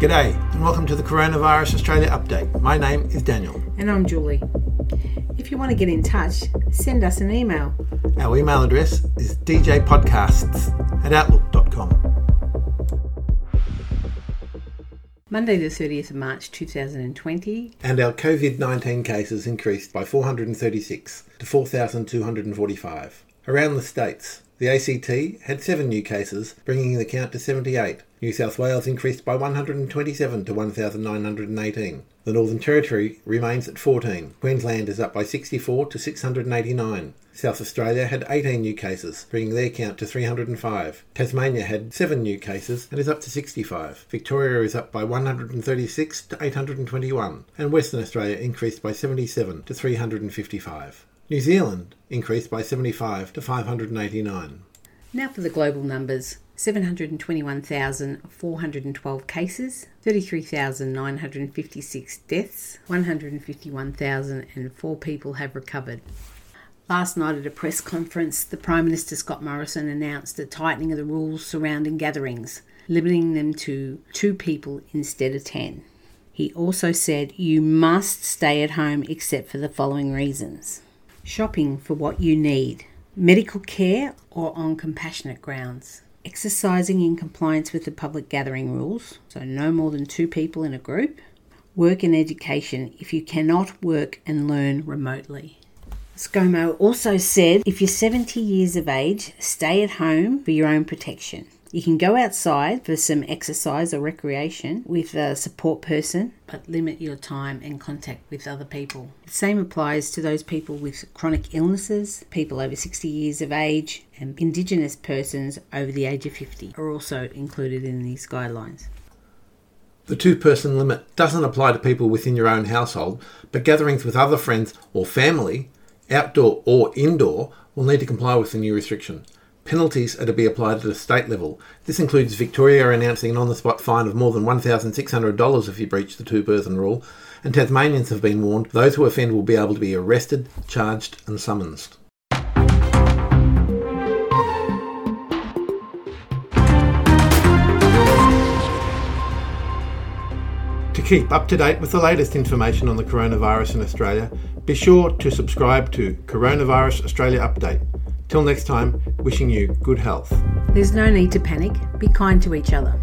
G'day, and welcome to the Coronavirus Australia update. My name is Daniel. And I'm Julie. If you want to get in touch, send us an email. Our email address is djpodcasts at outlook.com. Monday, the 30th of March 2020. And our COVID 19 cases increased by 436 to 4,245. Around the states, the ACT had seven new cases, bringing the count to 78. New South Wales increased by 127 to 1,918. The Northern Territory remains at 14. Queensland is up by 64 to 689. South Australia had 18 new cases, bringing their count to 305. Tasmania had 7 new cases and is up to 65. Victoria is up by 136 to 821. And Western Australia increased by 77 to 355. New Zealand increased by 75 to 589. Now for the global numbers 721,412 cases, 33,956 deaths, 151,004 people have recovered. Last night at a press conference, the Prime Minister Scott Morrison announced a tightening of the rules surrounding gatherings, limiting them to two people instead of 10. He also said you must stay at home except for the following reasons shopping for what you need, medical care, or on compassionate grounds. Exercising in compliance with the public gathering rules, so no more than two people in a group. Work and education if you cannot work and learn remotely. ScoMo also said if you're 70 years of age, stay at home for your own protection. You can go outside for some exercise or recreation with a support person, but limit your time and contact with other people. The same applies to those people with chronic illnesses, people over 60 years of age, and Indigenous persons over the age of 50 are also included in these guidelines. The two person limit doesn't apply to people within your own household, but gatherings with other friends or family, outdoor or indoor, will need to comply with the new restriction. Penalties are to be applied at a state level. This includes Victoria announcing an on the spot fine of more than $1,600 if you breach the two person rule, and Tasmanians have been warned those who offend will be able to be arrested, charged, and summoned. To keep up to date with the latest information on the coronavirus in Australia, be sure to subscribe to Coronavirus Australia Update. Till next time, wishing you good health. There's no need to panic. Be kind to each other.